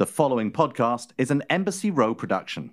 The following podcast is an Embassy Row production.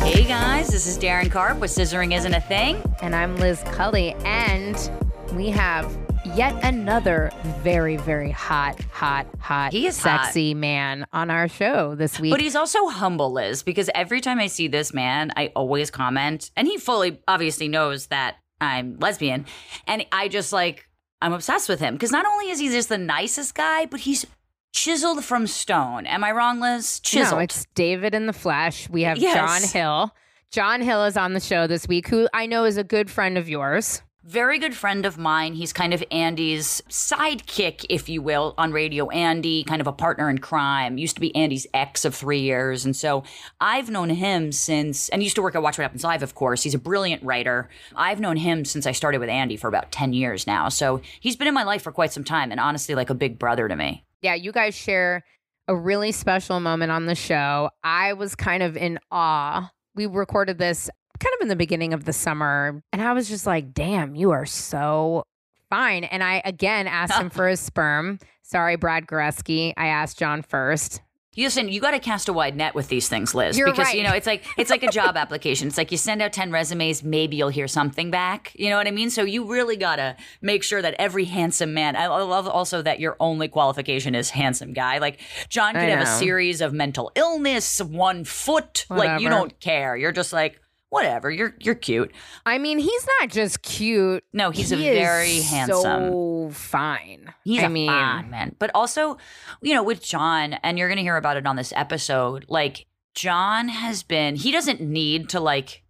Hey guys, this is Daryn Carp with Scissoring Isn't a Thing. And I'm Liz Cully, and we have yet another very, very hot, hot, hot, He is hot. sexy man on our show this week. But he's also humble, Liz, because every time I see this man, I always comment, and he fully obviously knows that I'm lesbian. And I just like, I'm obsessed with him because not only is he just the nicest guy, but he's chiseled from stone. Am I wrong, Liz? Chiseled. no, it's David in the flesh. We have Yes. John Hill. John Hill is on the show this week, who I know is a good friend of yours. Very good friend of mine. He's kind of Andy's sidekick, if you will, on Radio Andy, kind of a partner in crime. Used to be Andy's ex of three years. And so I've known him since, and used to work at Watch What Happens Live, of course. He's a brilliant writer. I've known him since I started with Andy for about 10 years now. So he's been in my life for quite some time and honestly, like a big brother to me. Yeah, you guys share a really special moment on the show. I was kind of in awe. We recorded this kind of in the beginning of the summer, and I was just like, damn, you are so fine. And I again asked him for his sperm. Sorry, Brad Goreski. I asked John first. You listen, you got to cast a wide net with these things, Liz, You're because right. you know it's like it's like a job application. It's like you send out ten resumes, maybe you'll hear something back. You know what I mean? So you really got to make sure that every handsome man. I I love also that your only qualification is handsome guy. Like John could have a series of mental illness, one foot. Like you don't care. You're just like whatever. You're you're cute. I mean, he's not just cute. No, he's a He is very handsome. So fine. He's I a mean, fine man. But also, you know, with John, and you're going to hear about it on this episode, like, John has been, he doesn't need to, like,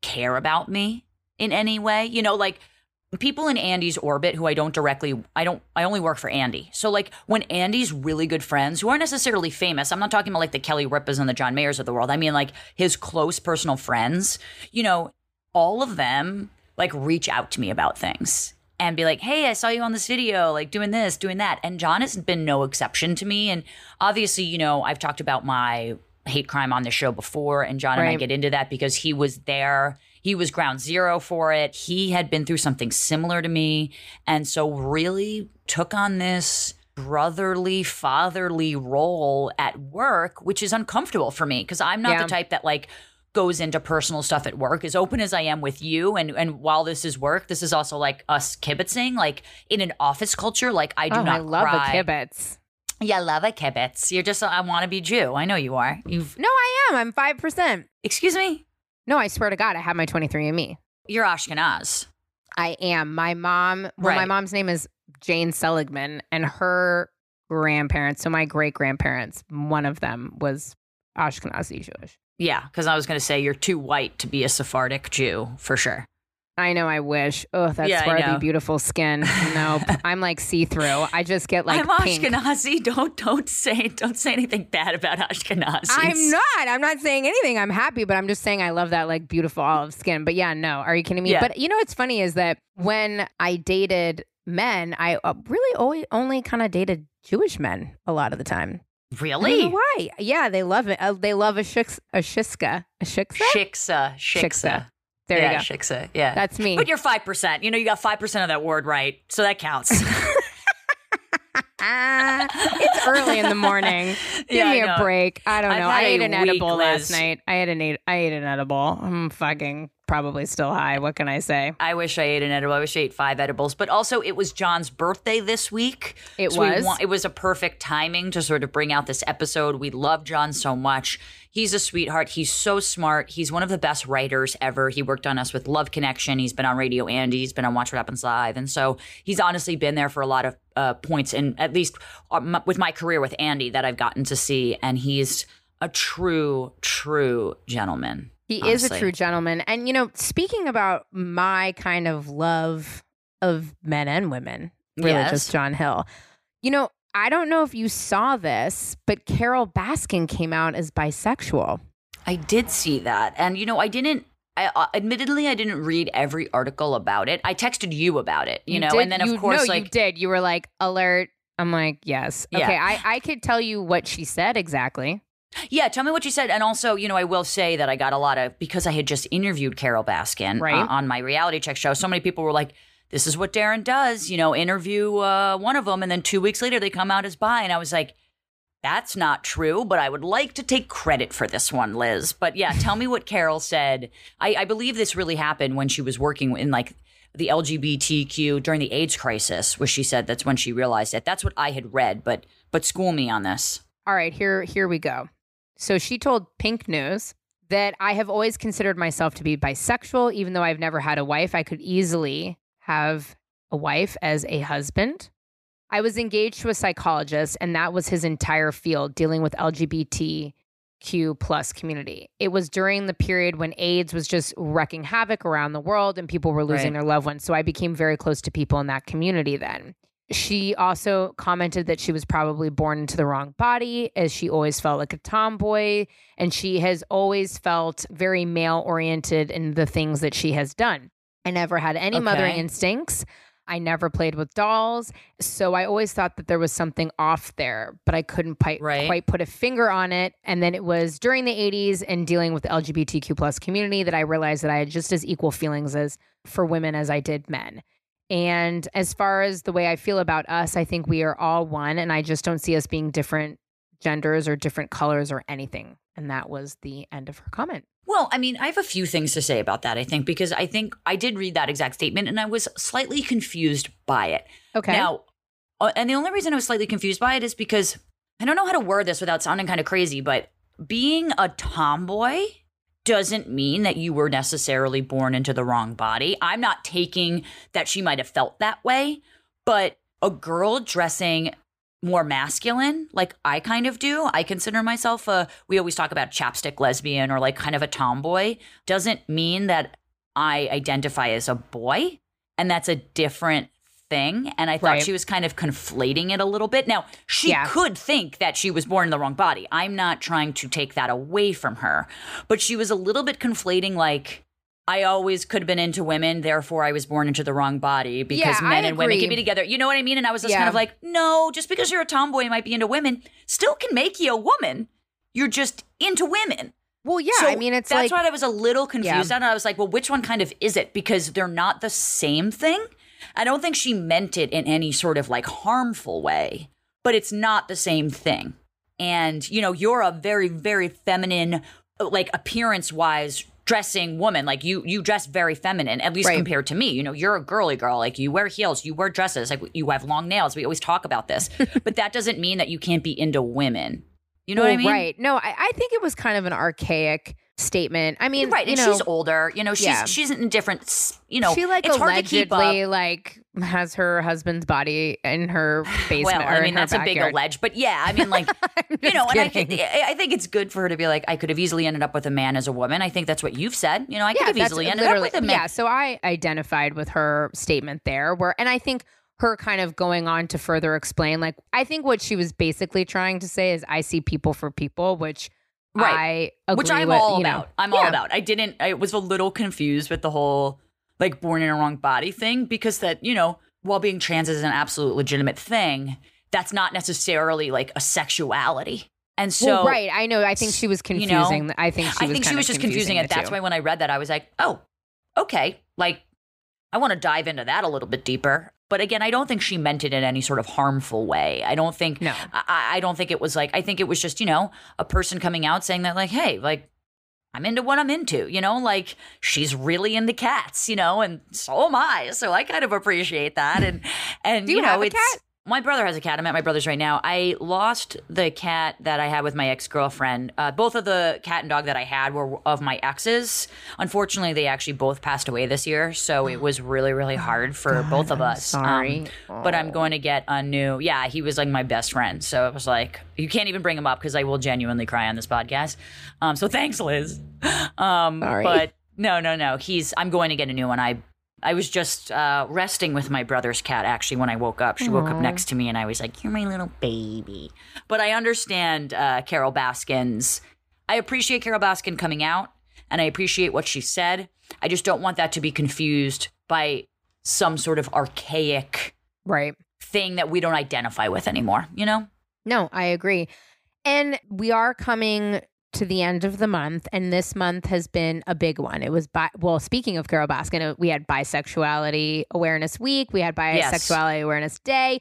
care about me in any way. You know, like, people in Andy's orbit who I don't directly, I don't, I only work for Andy. So, like, when Andy's really good friends who aren't necessarily famous, I'm not talking about like the Kelly Ripas and the John Mayers of the world. I mean, like, his close personal friends, you know, all of them like reach out to me about things and be like, hey, I saw you on this video, like doing this, doing that. And John has been no exception to me. And obviously, you know, I've talked about my hate crime on the show before, and John and I get into that because he was there. He was ground zero for it. He had been through something similar to me. And so, really took on this brotherly, fatherly role at work, which is uncomfortable for me because I'm not Yeah. the type that, like, goes into personal stuff at work as open as I am with you and and while this is work this is also like us kibitzing like in an office culture like I do oh, not I love cry. a kibitz. Yeah, love a kibitz. You're just I want to be Jew. I know you are. You've No, I am. I'm five percent. Excuse me? No, I swear to God, I have my 23andMe. You're Ashkenaz. I am. My mom, well, my mom's name is Jane Seligman, and her grandparents, so my great grandparents, one of them was Ashkenazi Jewish. Yeah, cuz I was going to say you're too white to be a Sephardic Jew for sure. I know. I wish. Oh, that's Yeah, swarthy, beautiful skin. Nope. I'm like see through. I just get like I'm pink. Ashkenazi. Don't don't say don't say anything bad about Ashkenazi. I'm not. I'm not saying anything. I'm happy, but I'm just saying I love that like beautiful olive skin. But yeah, no. Are you kidding me? Yeah. But you know what's funny is that when I dated men, I uh, really only only kind of dated Jewish men a lot of the time. I don't know Really? why? Yeah, they love it. Uh, they love a shiks, a shiska, a shiksa. Shiksa, shiksa. Shiksa. There yeah, you go. Shiksa. Yeah. That's me. But you're five percent. You know, you got five percent of that word right, so that counts. Ah, it's early in the morning. Give Yeah, me a break. I don't know. I ate an edible last night. I had an I ate an edible. I'm fucking probably still high. What can I say? I wish I ate an edible. I wish I ate five edibles. But also, it was John's birthday this week. It So we was? wa- it was a perfect timing to sort of bring out this episode. We love John so much. He's a sweetheart. He's so smart. He's one of the best writers ever. He worked on us with Love Connection. He's been on Radio Andy. He's been on Watch What Happens Live. And so he's honestly been there for a lot of uh, points, and at least uh, m- with my career with Andy that I've gotten to see. And he's a true, true gentleman. He is a true gentleman. And you know, speaking about my kind of love of men and women, really Yes. just John Hill. You know, I don't know if you saw this, but Carole Baskin came out as bisexual. I did see that. And, you know, I didn't. I, uh, admittedly, I didn't read every article about it. I texted you about it, you, know, did- and then of you- course, no, like you did. You were like, alert. I'm like, yes. Yeah. Okay, I, I could tell you what she said exactly. Yeah, tell me what you said. And also, you know, I will say that I got a lot of, because I had just interviewed Carole Baskin Right. uh, on my reality check show, so many people were like, this is what Daryn does, you know, interview uh, one of them. And then two weeks later, they come out as bi. And I was like, that's not true, but I would like to take credit for this one, Liz. But yeah, tell me what Carole said. I, I believe this really happened when she was working in like the LGBTQ during the AIDS crisis, where she said that's when she realized it. That's what I had read, but but school me on this. All right, here here we go. So she told Pink News that I have always considered myself to be bisexual even though I've never had a wife. I could easily have a wife as a husband. I was engaged to a psychologist and that was his entire field dealing with LGBTQ plus community. It was during the period when AIDS was just wrecking havoc around the world and people were losing Right. their loved ones. So I became very close to people in that community then. She also commented that she was probably born into the wrong body, as she always felt like a tomboy. And she has always felt very male oriented in the things that she has done. I never had any mothering Okay. instincts. I never played with dolls. So I always thought that there was something off there, but I couldn't pi- Right. quite put a finger on it. And then it was during the 80s and dealing with the LGBTQ plus community that I realized that I had just as equal feelings as for women as I did men. And as far as the way I feel about us, I think we are all one. And I just don't see us being different genders or different colors or anything. And that was the end of her comment. Well, I mean, I have a few things to say about that, I think, because I think I did read that exact statement and I was slightly confused by it. Okay. Now, uh, and the only reason I was slightly confused by it is because I don't know how to word this without sounding kind of crazy, but being a tomboy doesn't mean that you were necessarily born into the wrong body. I'm not taking that she might have felt that way, but a girl dressing more masculine, like I kind of do. I consider myself a, we always talk about chapstick lesbian or like kind of a tomboy, doesn't mean that I identify as a boy. And that's a different thing. And I thought Right. she was kind of conflating it a little bit. Now, she Yeah. could think that she was born in the wrong body. I'm not trying to take that away from her, but she was a little bit conflating like, I always could have been into women, therefore I was born into the wrong body because Yeah, men and women can be together. You know what I mean? And I was just Yeah. kind of like, no, just because you're a tomboy might be into women still can make you a woman. You're just into women. well, yeah. So I mean, it's that's like, what I was a little confused Yeah. I was like, well, which one kind of is it? Because they're not the same thing. I don't think she meant it in any sort of like harmful way, but it's not the same thing. And, you know, you're a very, very feminine, like appearance wise dressing woman. Like you, you dress very feminine, at least Right. compared to me. You know, you're a girly girl. Like you wear heels, you wear dresses, like you have long nails. We always talk about this, but that doesn't mean that you can't be into women. You know what I mean? right. No, I, I think it was kind of an archaic statement. I mean, right, you and know, she's older. You know, she's Yeah. she's in different. You know, she like it's hard to keep up. allegedly like has her husband's body in her basement. Well, I mean that's a big backyard. allege, but yeah, I mean, like you know, and I, kidding. think, I I think it's good for her to be like, I could have easily ended up with a man as a woman. I think that's what you've said. You know, I could have easily ended up with a man. Yeah, so I identified with her statement there, where, and I think her kind of going on to further explain, like, I think what she was basically trying to say is, I see people for people, which Right. I which I'm with, all you know. about. I'm all about. I didn't. I was a little confused with the whole like born in a wrong body thing because that you know while being trans is an absolute legitimate thing, that's not necessarily like a sexuality. And so well, right, I know. I think she was you know, confusing. I think she I was think she was just confusing it. That's two. why when I read that, I was like, oh, okay. Like, I want to dive into that a little bit deeper. But again, I don't think she meant it in any sort of harmful way. I don't think. No. I, I don't think it was like. I think it was just you know a person coming out saying that like, hey, like. I'm into what I'm into, you know, like she's really into cats, you know, and so am I. So I kind of appreciate that. And and Do you know, have a it's cat? My brother has a cat. I'm at my brother's right now. I lost the cat that I had with my ex girlfriend. Uh, both of the cat and dog that I had were of my exes. Unfortunately, they actually both passed away this year, so it was really, really hard for both of I'm us. Um, sorry. but I'm Oh. going to get a new. Yeah, he was like my best friend, so it was like you can't even bring him up because I will genuinely cry on this podcast. Um, so thanks, Liz. Um, Sorry. but no, no, no. He's. I'm going to get a new one. I I was just uh, resting with my brother's cat actually when I woke up. She woke up next to me and I was like, You're my little baby. But I understand uh, Carole Baskin's. I appreciate Carole Baskin coming out and I appreciate what she said. I just don't want that to be confused by some sort of archaic right. thing that we don't identify with anymore, you know? No, I agree. And we are coming to the end of the month, and this month has been a big one. It was bi- well, speaking of Carole Baskin, we had Bisexuality Awareness Week, we had Bisexuality Yes. Awareness Day.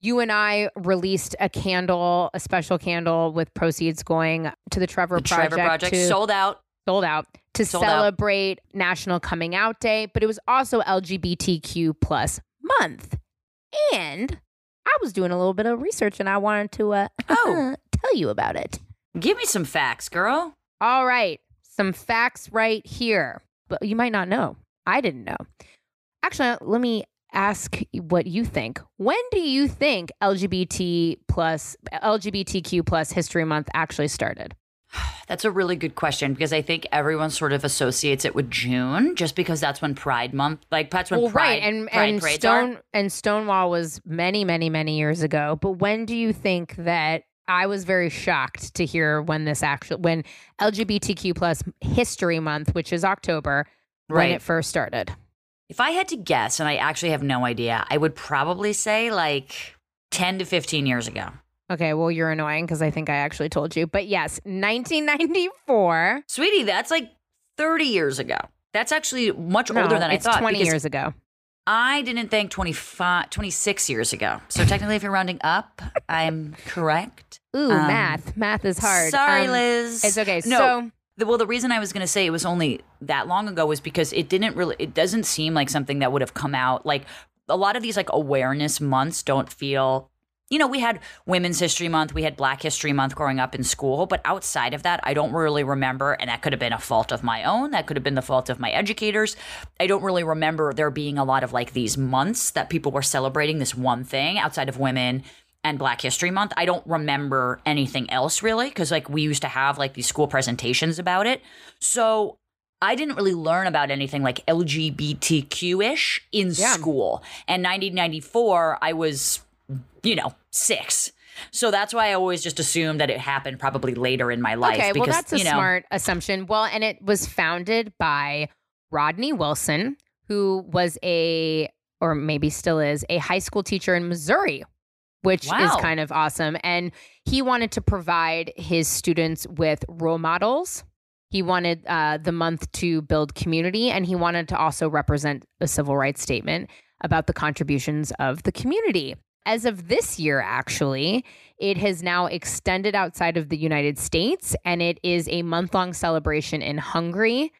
You and I released a candle, a special candle with proceeds going to the Trevor The Project. Trevor Project to- sold out. sold out to Sold out. celebrate National Coming Out Day, but it was also LGBTQ plus month. And I was doing a little bit of research and I wanted to uh, Oh. tell you about it. Give me some facts, girl. All right, some facts right here. But you might not know. I didn't know. Actually, uh, let me ask what you think. When do you think LGBT plus LGBTQ plus History Month actually started? That's a really good question because I think everyone sort of associates it with June just because that's when Pride Month, like that's when well, Pride, right, and Pride and Stone are. and Stonewall was many, many, many years ago. But when do you think that? I was very shocked to hear when this actually when LGBTQ plus History Month, which is October, when it first started. If I had to guess, and I actually have no idea, I would probably say like 10 to 15 years ago. Okay, well, you're annoying because I think I actually told you. But yes, 1994. Sweetie, that's like 30 years ago. That's actually much No, older than I thought. 20 because years ago. I didn't think 25, 26 years ago. So technically, if you're rounding up, I'm correct. Ooh, Um, math. Math is hard. Sorry, Um, Liz. It's okay. No, So, The, well, the reason I was going to say it was only that long ago was because it didn't really, it doesn't seem like something that would have come out. Like a lot of these like awareness months don't feel, you know, we had Women's History Month, we had Black History Month growing up in school, but outside of that, I don't really remember. And that could have been a fault of my own. That could have been the fault of my educators. I don't really remember there being a lot of like these months that people were celebrating this one thing outside of women and Black History Month. I don't remember anything else really because like we used to have like these school presentations about it. So I didn't really learn about anything like LGBTQ ish in Yeah. school. And 1994, I was, you know, six. So that's why I always just assumed that it happened probably later in my life. okay, because, well, that's a you know, smart assumption. Well, and it was founded by Rodney Wilson, who was a, or maybe still is, a high school teacher in Missouri, which is kind of awesome. And he wanted to provide his students with role models. He wanted uh, the month to build community, and he wanted to also represent a civil rights statement about the contributions of the community. As of this year, actually, it has now extended outside of the United States, and it is a month long celebration in Hungary,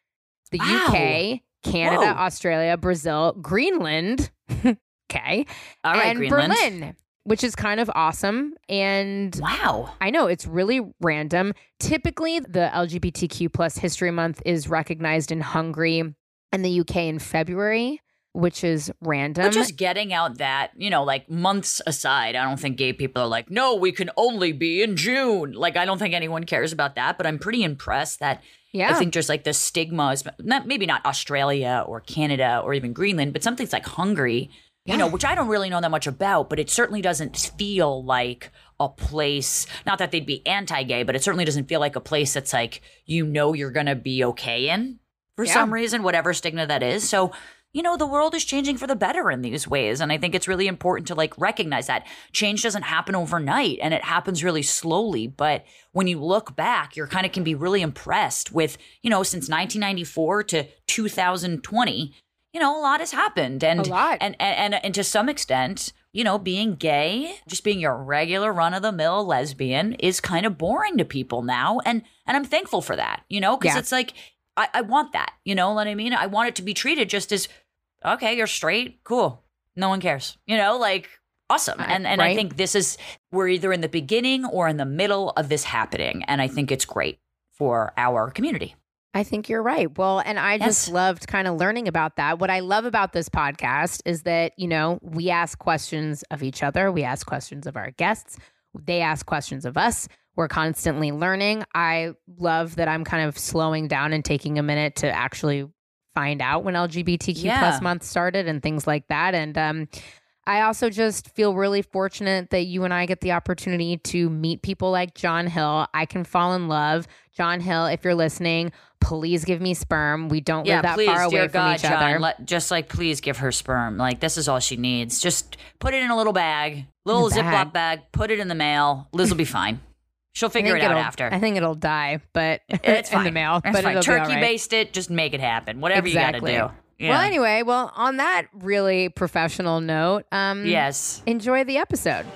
the Wow. UK, Canada, Whoa. Australia, Brazil, Greenland. okay. all right, and Greenland. Berlin, which is kind of awesome. And Wow. I know it's really random. Typically, the LGBTQ plus History Month is recognized in Hungary and the UK in February, which is random. But just getting out that, you know, like months aside, I don't think gay people are like, no, we can only be in June. Like, I don't think anyone cares about that, but I'm pretty impressed that yeah, I think just like the stigma is not, maybe not Australia or Canada or even Greenland, but something's like Hungary, you know, which I don't really know that much about, but it certainly doesn't feel like a place, not that they'd be anti gay, but it certainly doesn't feel like a place that's like, you know, you're going to be okay in for Yeah. some reason, whatever stigma that is. So, you know, the world is changing for the better in these ways. And I think it's really important to like recognize that change doesn't happen overnight and it happens really slowly. But when you look back, you're kind of can be really impressed with, you know, since 1994 to 2020, you know, a lot has happened. And, A lot. And, and, and, and to some extent, you know, being gay, just being your regular run of the mill lesbian is kind of boring to people now. And, and I'm thankful for that, you know, because Yeah. it's like, I, I want that, you know what I mean? I want it to be treated just as, okay, you're straight, cool. No one cares, you know, like awesome. Right, And, and I think this is, we're either in the beginning or in the middle of this happening. And I think it's great for our community. I think you're right. Well, and I just loved kind of learning about that. What I love about this podcast is that, you know, we ask questions of each other, we ask questions of our guests, they ask questions of us. We're constantly learning. I love that I'm kind of slowing down and taking a minute to actually find out when LGBTQ Yeah. plus month started and things like that. And um I also just feel really fortunate that you and I get the opportunity to meet people like John Hill. I can fall in love. John Hill, if you're listening, please give me sperm. We don't Yeah, live that please, far away from God, each John, other. let, just like please give her sperm. Like this is all she needs. Just put it in a little bag, little. Ziploc bag. Put it in the mail. Liz will be fine. She'll figure it out after. I think it'll die, but it's in fine. the mail. It's but fine. it'll be all Turkey right. based it. Just make it happen. Whatever Exactly. you got to do. Yeah. Well, anyway, well, on that really professional note, um, yes. enjoy the episode.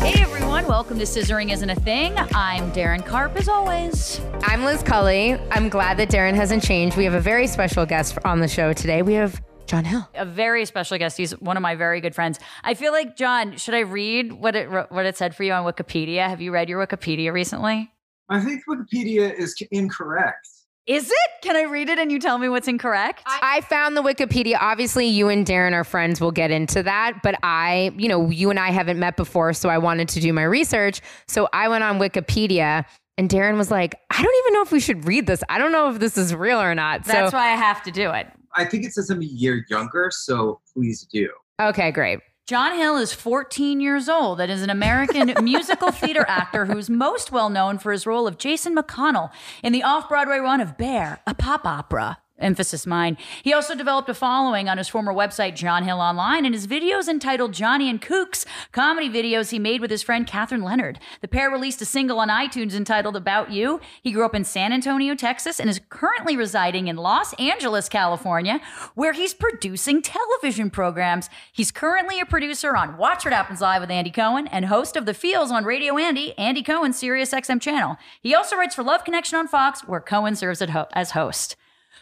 Hey everyone, welcome to Scissoring Isn't a Thing. I'm Daryn Carp as always. I'm Liz Cully. I'm glad that Daryn hasn't changed. We have a very special guest on the show today. We have John Hill. A very special guest. He's one of my very good friends. I feel like John. Should I read what it what it said for you on Wikipedia? Have you read your Wikipedia recently? I think Wikipedia is incorrect. Is it? Can I read it and you tell me what's incorrect? I found the Wikipedia. Obviously, you and Daryn are friends. We'll get into that. But I, you know, you and I haven't met before, so I wanted to do my research. So I went on Wikipedia, and Daryn was like, I don't even know if we should read this. I don't know if this is real or not. That's so, why I have to do it. I think it says I'm a year younger, so please do. okay, great. John Hill is 14 years old and is an American musical theater actor who's most well known for his role of Jason McConnell in the off Broadway run of Bare, a pop opera. Emphasis mine. He also developed a following on his former website, John Hill Online, and his videos entitled Johnny and Kooks, comedy videos he made with his friend Catherine Leonard. The pair released a single on iTunes entitled About You. He grew up in San Antonio, Texas, and is currently residing in Los Angeles, California, where he's producing television programs. He's currently a producer on Watch What Happens Live with Andy Cohen and host of The Feels on Radio Andy, Andy Cohen's Sirius XM channel. He also writes for Love Connection on Fox, where Cohen serves as host.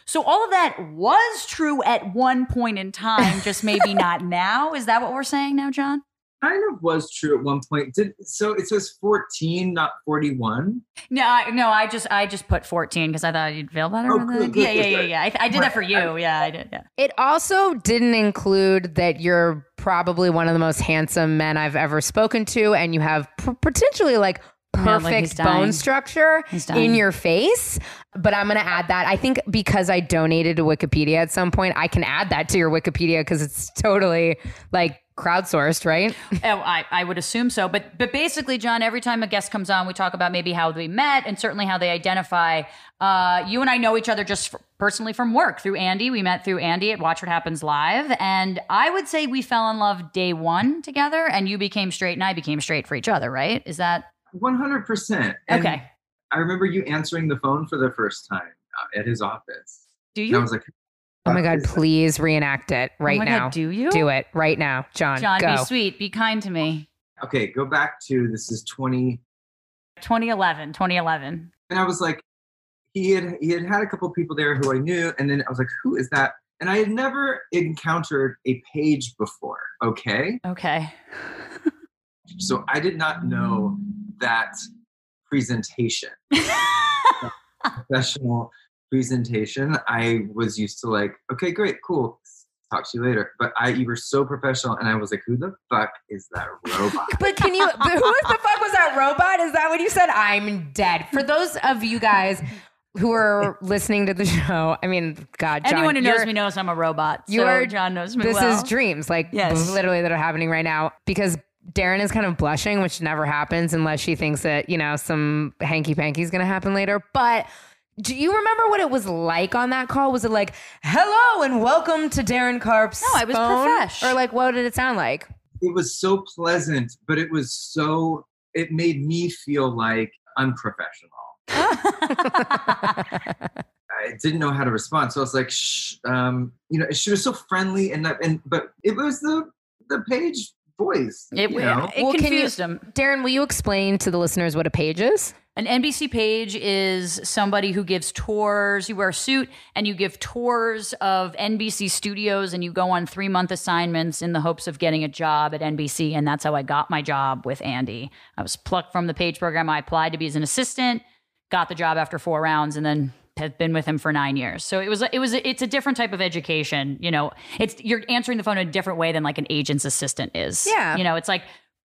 So all of that was true at one point in time, just maybe not now. Is that what we're saying now, John? Kind of was true at one point. Did so it says 14, not 41. No, I, no, I just I just put 14 because I thought you'd feel better Oh, with good, it. good, Yeah, yeah, good, yeah, good. yeah. I, I did that for you. Yeah, I did. Yeah. It also didn't include that you're probably one of the most handsome men I've ever spoken to, and you have p- potentially like Yeah, like perfect bone structure in your face. But I'm going to add that. I think because I donated to Wikipedia at some point, I can add that to your Wikipedia because it's totally like crowdsourced, right? Oh, I, I would assume so. But but basically, John, every time a guest comes on, we talk about maybe how they met and certainly how they identify. Uh, you and I know each other just f- personally from work through Andy. We met through Andy at Watch What Happens Live, and I would say we fell in love day one together. And you became straight, and I became straight for each other. Right? Is that 100%. And okay? I remember you answering the phone for the first time uh, at his office. Do And I was like, Oh my God, is that?" please reenact it right oh my now. God, do you? Do it right now, John. John, go. be sweet, be kind to me. Okay, go back to this is 20. 2011, 2011. And I was like, he had he had had a couple people there who I knew, and then I was like, who is that? And I had never encountered a page before. Okay. Okay. So I did not know that presentation, professional presentation. I was used to like, okay, great, cool. Talk to you later. But I, you were so professional, and I was like, who the fuck is that robot? But can you? But who the fuck was that robot? Is that what you said? I'm dead. For those of you guys who are listening to the show, I mean, God, John, Anyone who knows you're- me knows I'm a robot. you so are- John knows me This well. is dreams, like Yes. literally that are happening right now because. Daryn is kind of blushing, which never happens unless she thinks that, you know, some hanky panky is going to happen later. But do you remember what it was like on that call? Was it like, hello and welcome to Daryn Carp's? No, I was phone? profesh. Or like, what did it sound like? it was so pleasant, but it was so. It made me feel like unprofessional. I didn't know how to respond, so I was like, Shh, um, you know, she was so friendly and and but it was the the page voice. It, you know? it Well, can you- confused him. Daryn, will you explain to the listeners what a page is? An NBC page is somebody who gives tours. You wear a suit and you give tours of NBC studios and you go on three month assignments in the hopes of getting a job at NBC. And that's how I got my job with Andy. I was plucked from the page program. I applied to be as an assistant, got the job after four rounds, and then have been with him for nine years. So it was it was it's a different type of education. You know, it's you're answering the phone in a different way than like an agent's assistant is. Yeah. You know, it's like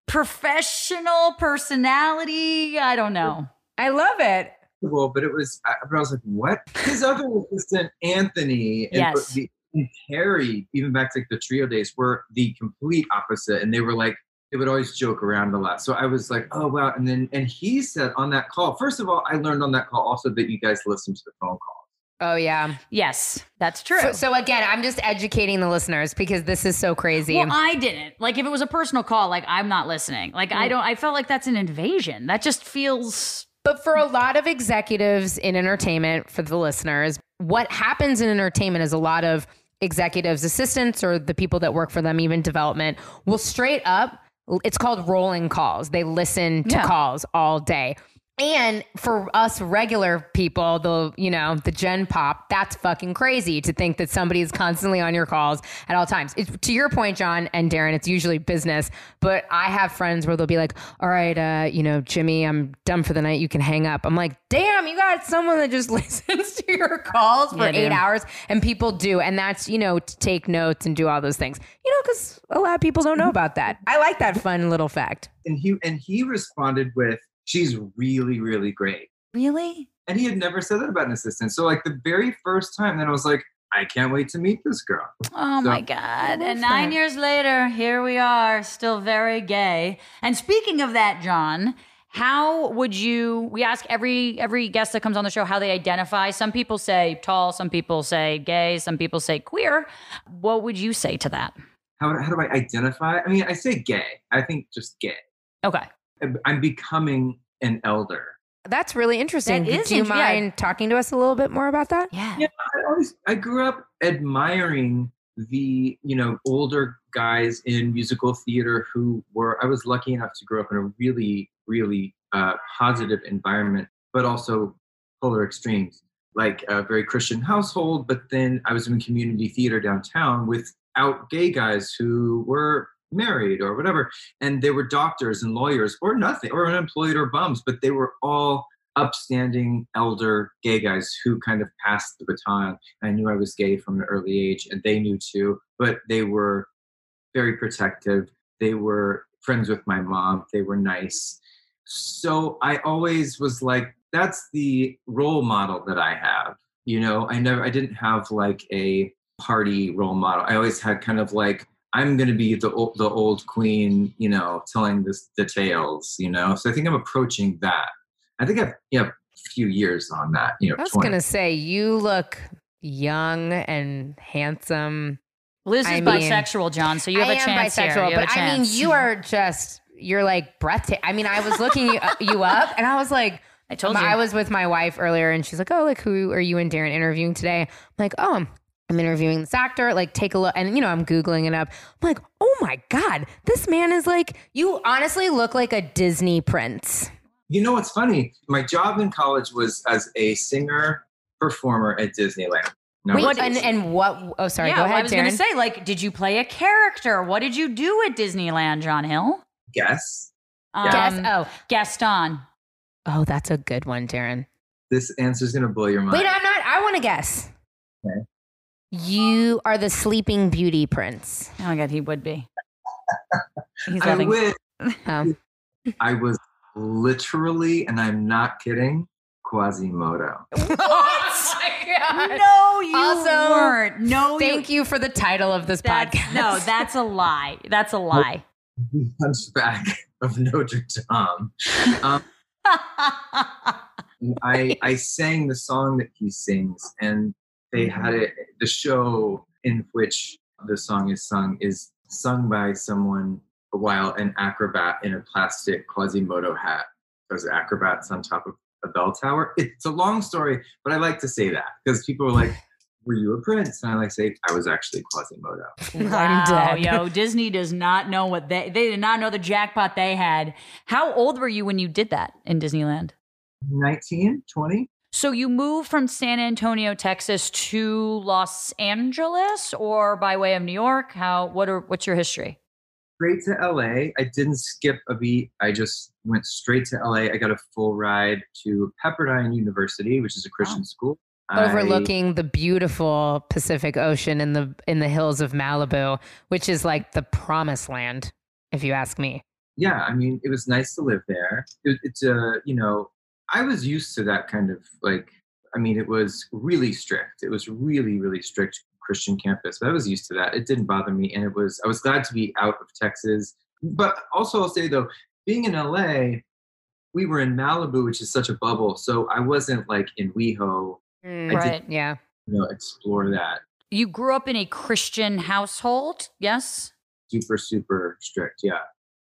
professional personality. I don't know. I love it. well, but it was. I, but I was like, what? His other assistant, Anthony, and Yes. the, and Harry, even back to like the trio days, were the complete opposite, and they were like. They would always joke around a lot. So I was like, oh, wow. And then, and he said on that call, first of all, I learned on that call also that you guys listen to the phone call. Oh yeah. Yes, that's true. So, so again, I'm just educating the listeners because this is so crazy. well, I didn't. Like, if it was a personal call, like, I'm not listening. Like, I mm. don't, I felt like that's an invasion. That just feels. But for a lot of executives in entertainment, for the listeners, what happens in entertainment is a lot of executives, assistants, or the people that work for them, even development, will straight up, it's called rolling calls. They listen to Yeah. calls all day. And for us regular people, the you know the Gen Pop, that's fucking crazy to think that somebody is constantly on your calls at all times. It's, to your point, John and Daryn, it's usually business. But I have friends where they'll be like, "All right, uh, you know, Jimmy, I'm done for the night. You can hang up." I'm like, "Damn, you got someone that just listens to your calls for Yeah, eight hours," and people do, and that's you know to take notes and do all those things. You know, because a lot of people don't know about that. I like that fun little fact. And he and he responded with, "She's really, really great." Really? And he had never said that about an assistant. So like the very first time, then I was like, I can't wait to meet this girl. Oh So- my God. love And nine years later, here we are, still very gay. And speaking of that, John, how would you we ask every every guest that comes on the show how they identify. Some people say tall, some people say gay, some people say queer. What would you say to that? How, how do I identify? I mean, I say gay. I think just gay. Okay. I'm- I'm becoming an elder. That's really interesting. That is Do you int- yeah. mind talking to us a little bit more about that? Yeah. Yeah, I always I grew up admiring the you know older guys in musical theater who were I was lucky enough to grow up in a really really uh, positive environment, but also polar extremes like a very Christian household. But then I was in community theater downtown without gay guys who were married or whatever, and they were doctors and lawyers or nothing or unemployed or bums, but they were all upstanding elder gay guys who kind of passed the baton. I knew I was gay from an early age, and they knew too, but they were very protective. They were friends with my mom. They were nice. So I always was like, that's the role model that I have. You know, I never, I didn't have like a party role model. I always had kind of like, I'm going to be the old, the old queen, you know, telling this the tales, you know. So I think I'm approaching that. I think I've yeah a few years on that. You know, I was gonna say you look young and handsome. Liz is mean- bisexual, John, so you have I a am chance bisexual, here. You but a I mean, you are just you're like breathtaking. I mean, I was looking you, uh, you up, and I was like, I told you. I was with my wife earlier, and she's like, "Oh, like who are you and Daryn interviewing today?" I'm like, "Oh." I'm interviewing this actor. Like, take a look, and you know, I'm googling it up. I'm like, oh my god, this man is like. You honestly look like a Disney prince. You know what's funny? My job in college was as a singer performer at Disneyland. No, Wait, what and, and what? Oh, sorry. yeah, go ahead, I was going to say, like, did you play a character? What did you do at Disneyland, John Hill? guess Um, Guess. Oh, Gaston. oh, that's a good one, Daryn. this answer's gonna blow your mind. Wait, I'm not. I want to guess. Okay. You are the Sleeping Beauty prince. Oh my God, he would be. He's I loving. wish Oh. I was literally, and I'm not kidding, Quasimodo. oh my god! No, you Also, weren't. No, Thank you for the title of this That's, podcast. no, that's a lie. That's a lie. The Hunchback of Notre Dame. Um, I I sang the song that he sings, and they had it. The show in which the song is sung is sung by someone while an acrobat in a plastic Quasimodo hat. Those acrobats on top of a bell tower. It's a long story, but I like to say that because people are like, "Were you a prince?" And I like to say, "I was actually Quasimodo." I'm Wow, dead. yo, Disney does not know what they they did not know the jackpot they had. How old were you when you did that in Disneyland? 19, 20? So you moved from San Antonio, Texas to Los Angeles or by way of New York? How what are what's your history? straight to LA. I didn't skip a beat. I just went straight to LA. I got a full ride to Pepperdine University, which is a Christian oh. school. I- Overlooking the beautiful Pacific Ocean in the in the hills of Malibu, which is like the promised land, if you ask me. yeah, I mean, it was nice to live there. It, it's a, you know, I was used to that kind of like. I mean, it was really strict. It was really, really strict Christian campus. But I was used to that. It didn't bother me, and it was. I was glad to be out of Texas. But also, I'll say though, being in LA, we were in Malibu, which is such a bubble. So I wasn't like in WeHo Mm, Right. Yeah. you know, explore that. You grew up in a Christian household, yes? Super, super strict. Yeah.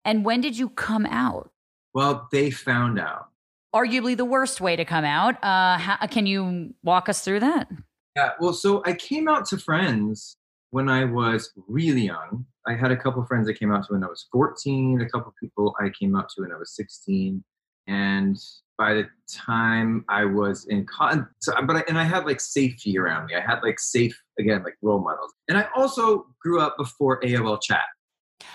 And when did you come out? Well, they found out. Arguably the worst way to come out. Uh, how, can you walk us through that? Yeah. Well, so I came out to friends when I was really young. I had a couple friends I came out to when I was 14, a couple people I came out to when I was 16. And by the time I was in con, so, but I, and I had like safety around me. I had like safe again, like role models. And I also grew up before AOL chat.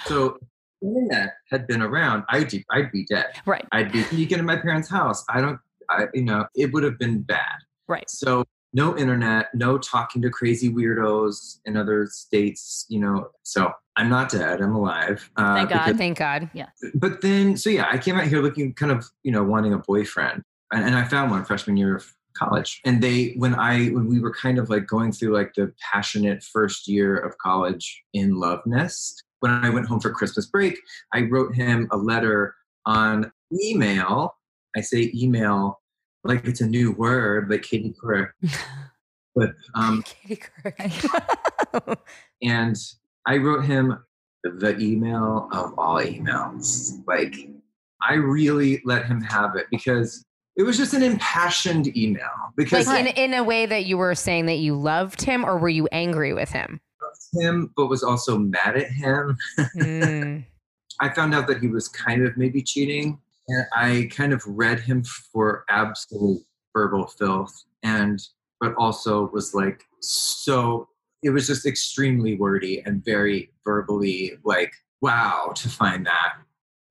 So internet had been around, I'd be, I'd be dead. Right. I'd be sneaking in my parents' house. I don't, I, you know, it would have been bad. Right. So no internet, no talking to crazy weirdos in other states, you know. So I'm not dead. I'm alive. Uh, Thank God. because- Thank God. Yeah. But then, so yeah, I came out here looking kind of, you know, wanting a boyfriend, and, and I found one freshman year of college. And they, when I, when we were kind of like going through like the passionate first year of college in love nest, when I went home for Christmas break, I wrote him a letter on email. I say email like it's a new word, like Katie Couric. But um, Katie Couric. and I wrote him the email of all emails. Like, I really let him have it because it was just an impassioned email. Because like in, in a way that you were saying that you loved him or were you angry with him? Him, but was also mad at him. Mm. I found out that he was kind of maybe cheating, and I kind of read him for absolute verbal filth, and but also was like so. It was just extremely wordy and very verbally like wow to find that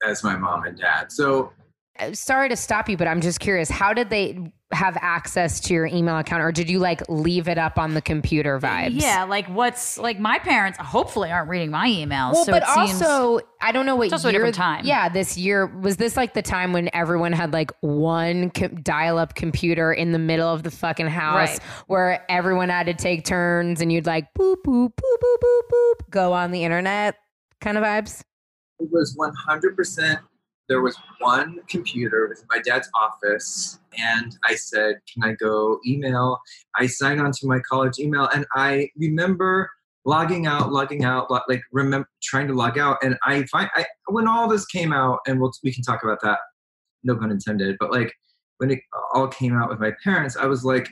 as my mom and dad. So Uh, sorry to stop you, but I'm just curious. How did they have access to your email account, or did you like leave it up on the computer vibes? Yeah, like what's like my parents hopefully aren't reading my emails. Well, so but it seems- also, I don't know what It's also year. different time. Yeah, this year was this like the time when everyone had like one co- dial-up computer in the middle of the fucking house, Right. where everyone had to take turns, and you'd like boop boop boop boop boop boop go on the internet, kind of vibes. it was 100% there was one computer it was in my dad's office and i said can i go email? I signed on to my college email and i remember logging out logging out like remember trying to log out and i find I, when all this came out and we'll, we can talk about that no pun intended but like when it all came out with my parents i was like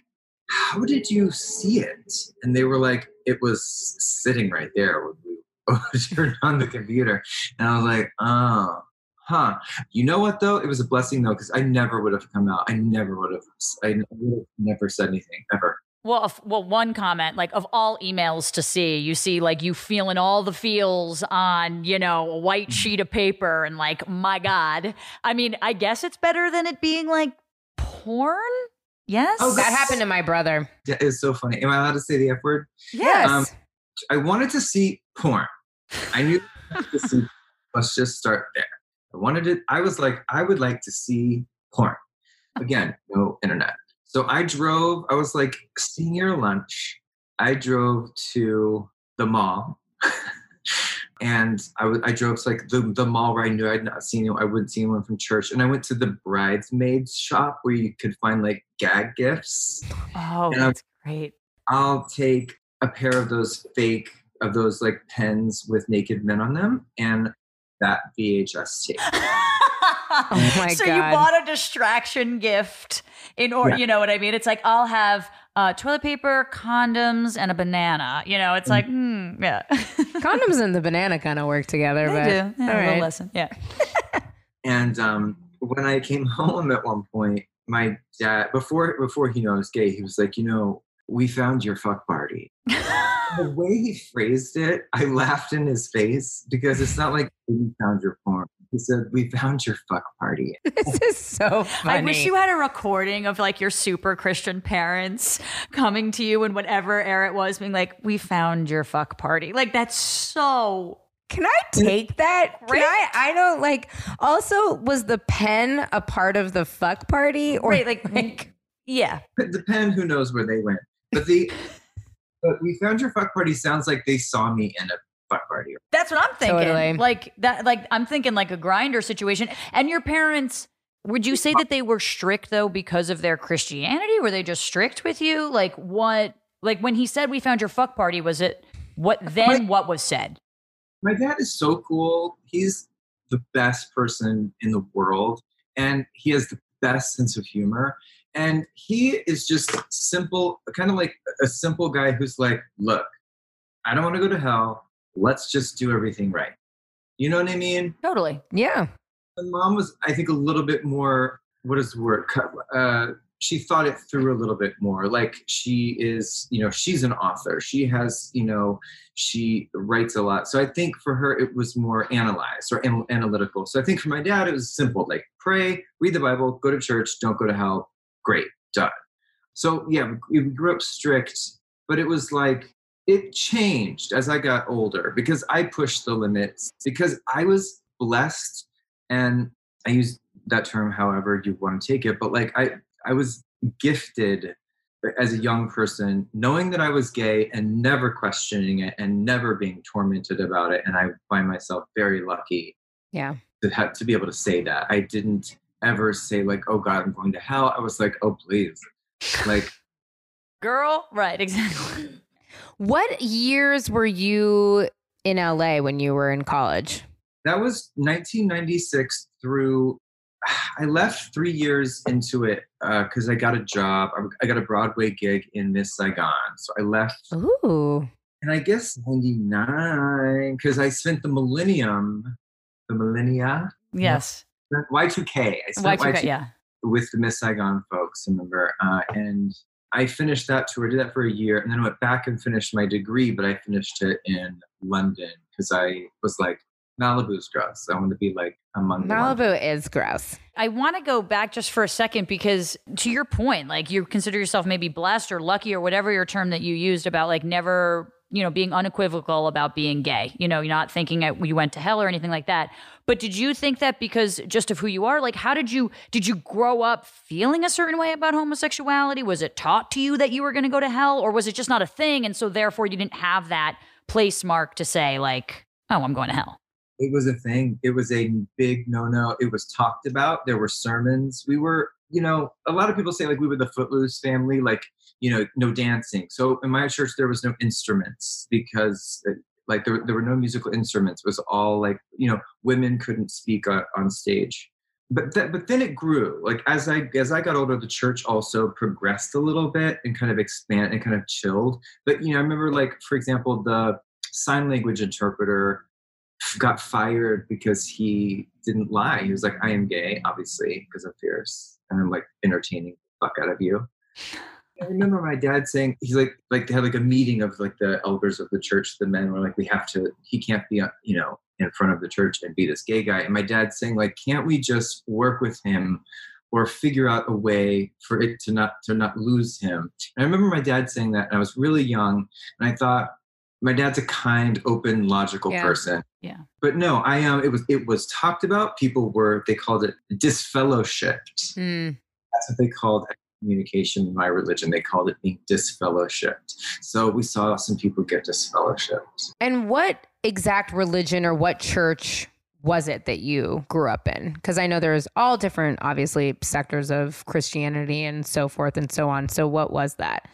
how did you see it? And they were like it was sitting right there when we turned on the computer. And I was like, oh, huh. You know what though? It was a blessing though, because I never would have come out. I never would have. I would have never said anything ever. Well, if, well, one comment like of all emails to see, you see like you feeling all the feels on you know a white sheet of paper, and like my God, I mean, I guess it's better than it being like porn. Yes. Oh, That happened to my brother. Yeah, It's so funny. Am I allowed to say the F word? Yes. Um, I wanted to see porn. I knew I to see. Let's just start there. I wanted it. I was like, I would like to see porn. Again, no internet. So I drove. I was like senior lunch. I drove to the mall, and I was I drove to like the the mall where I knew I'd not seen you, I wouldn't see anyone from church, and I went to the bridesmaids shop where you could find like gag gifts. oh, and I'm- that's great. I'll take a pair of those fake of those like pens with naked men on them and that VHS tape. Oh my so God. you bought a distraction gift in or Yeah. you know what I mean? It's like I'll have uh, toilet paper, condoms, and a banana. You know, it's like hmm, yeah. Condoms and the banana kind of work together, they but do. Yeah, all a little right. lesson. Yeah. And um, when I came home at one point, my dad before before he knew I was gay, he was like, you know, we found your fuck party. The way he phrased it, I laughed in his face because it's not like we found your porn. He said, "We found your fuck party." this is so funny. I wish you had a recording of like your super Christian parents coming to you in whatever era it was, being like, "We found your fuck party." Like that's so. Can I take that? Can I? I don't like. Also, was the pen a part of the fuck party? Or Right, like, yeah. the pen, who knows where they went? But the but we found your fuck party sounds like they saw me in a fuck party. That's what I'm thinking. Totally. Like that. Like I'm thinking like a Grindr situation. And your parents Would you say that they were strict though because of their Christianity? Were they just strict with you? Like what? Like when he said we found your fuck party, was it what then? What was said? My dad is so cool. He's the best person in the world, and he has the best sense of humor. And he is just simple, kind of like a simple guy who's like, look, I don't want to go to hell. Let's just do everything right. You know what I mean? Totally. Yeah. Mom was, I think, a little bit more. What is the word? Uh, she thought it through a little bit more. Like she is, you know, she's an author. She has, you know, she writes a lot. So I think for her it was more analyzed or an- analytical. So I think for my dad it was simple, like pray, read the Bible, go to church, don't go to hell. Great, done. So yeah, we grew up strict, but it was like it changed as I got older because I pushed the limits because I was blessed and I use that term however you want to take it, but like I I was gifted as a young person knowing that I was gay and never questioning it and never being tormented about it and I find myself very lucky Yeah. to have to be able to say that. I didn't ever say like, "Oh God, I'm going to hell." I was like, "Oh please," like Girl, right? Exactly. What years were you in LA when you were in college? that was 1996 through. I left three years into it uh, because I got a job. I, I got a Broadway gig in Miss Saigon, so I left. Ooh. And I guess 99 because I spent the millennium, the millennia, Yes. Y2K. I spent Y2K, yeah. with the Miss Saigon folks, remember? Uh, and I finished that tour, did that for a year, and then went back and finished my degree, but I finished it in London because I was like, Malibu's gross. I want to be like among. Malibu is gross. I want to go back just for a second because to your point, like you consider yourself maybe blessed or lucky or whatever your term that you used about like never, you know, being unequivocal about being gay. You know, you're not thinking you went to hell or anything like that. But did you think that because just of who you are? Like, how did you did you grow up feeling a certain way about homosexuality? Was it taught to you that you were going to go to hell, or was it just not a thing, and so therefore you didn't have that place mark to say like, oh, I'm going to hell? it was a thing. It was a big no no. It was talked about. There were sermons. We were, you know, a lot of people say like we were the footloose family, like, you know, no dancing. So in my church, there was no instruments because uh, like there, there were no musical instruments. It was all like, you know, women couldn't speak on, on stage. But th- but then it grew. Like as I as I got older, the church also progressed a little bit and kind of expand and kind of chilled. But you know, I remember like for example, the sign language interpreter got fired because he didn't lie. He was like, I am gay, obviously, because I'm fierce. And I'm like entertaining the fuck out of you. I remember my dad saying he's like like they had like a meeting of like the elders of the church. The men were like, we have to. He can't be uh, you know in front of the church and be this gay guy. And my dad saying like, can't we just work with him or figure out a way for it to not to not lose him? And I remember my dad saying that, and I was really young, and I thought my dad's a kind, open, logical Yeah. person. Yeah. But no, I um, it was it was talked about. People were they called it disfellowshipped. Mm. That's what they called communication in my religion. They called it being disfellowshipped. So we saw some people get disfellowshipped. And what exact religion or what church was it that you grew up in? Because I know there's all different, obviously, sectors of Christianity and so forth and so on. So what was that?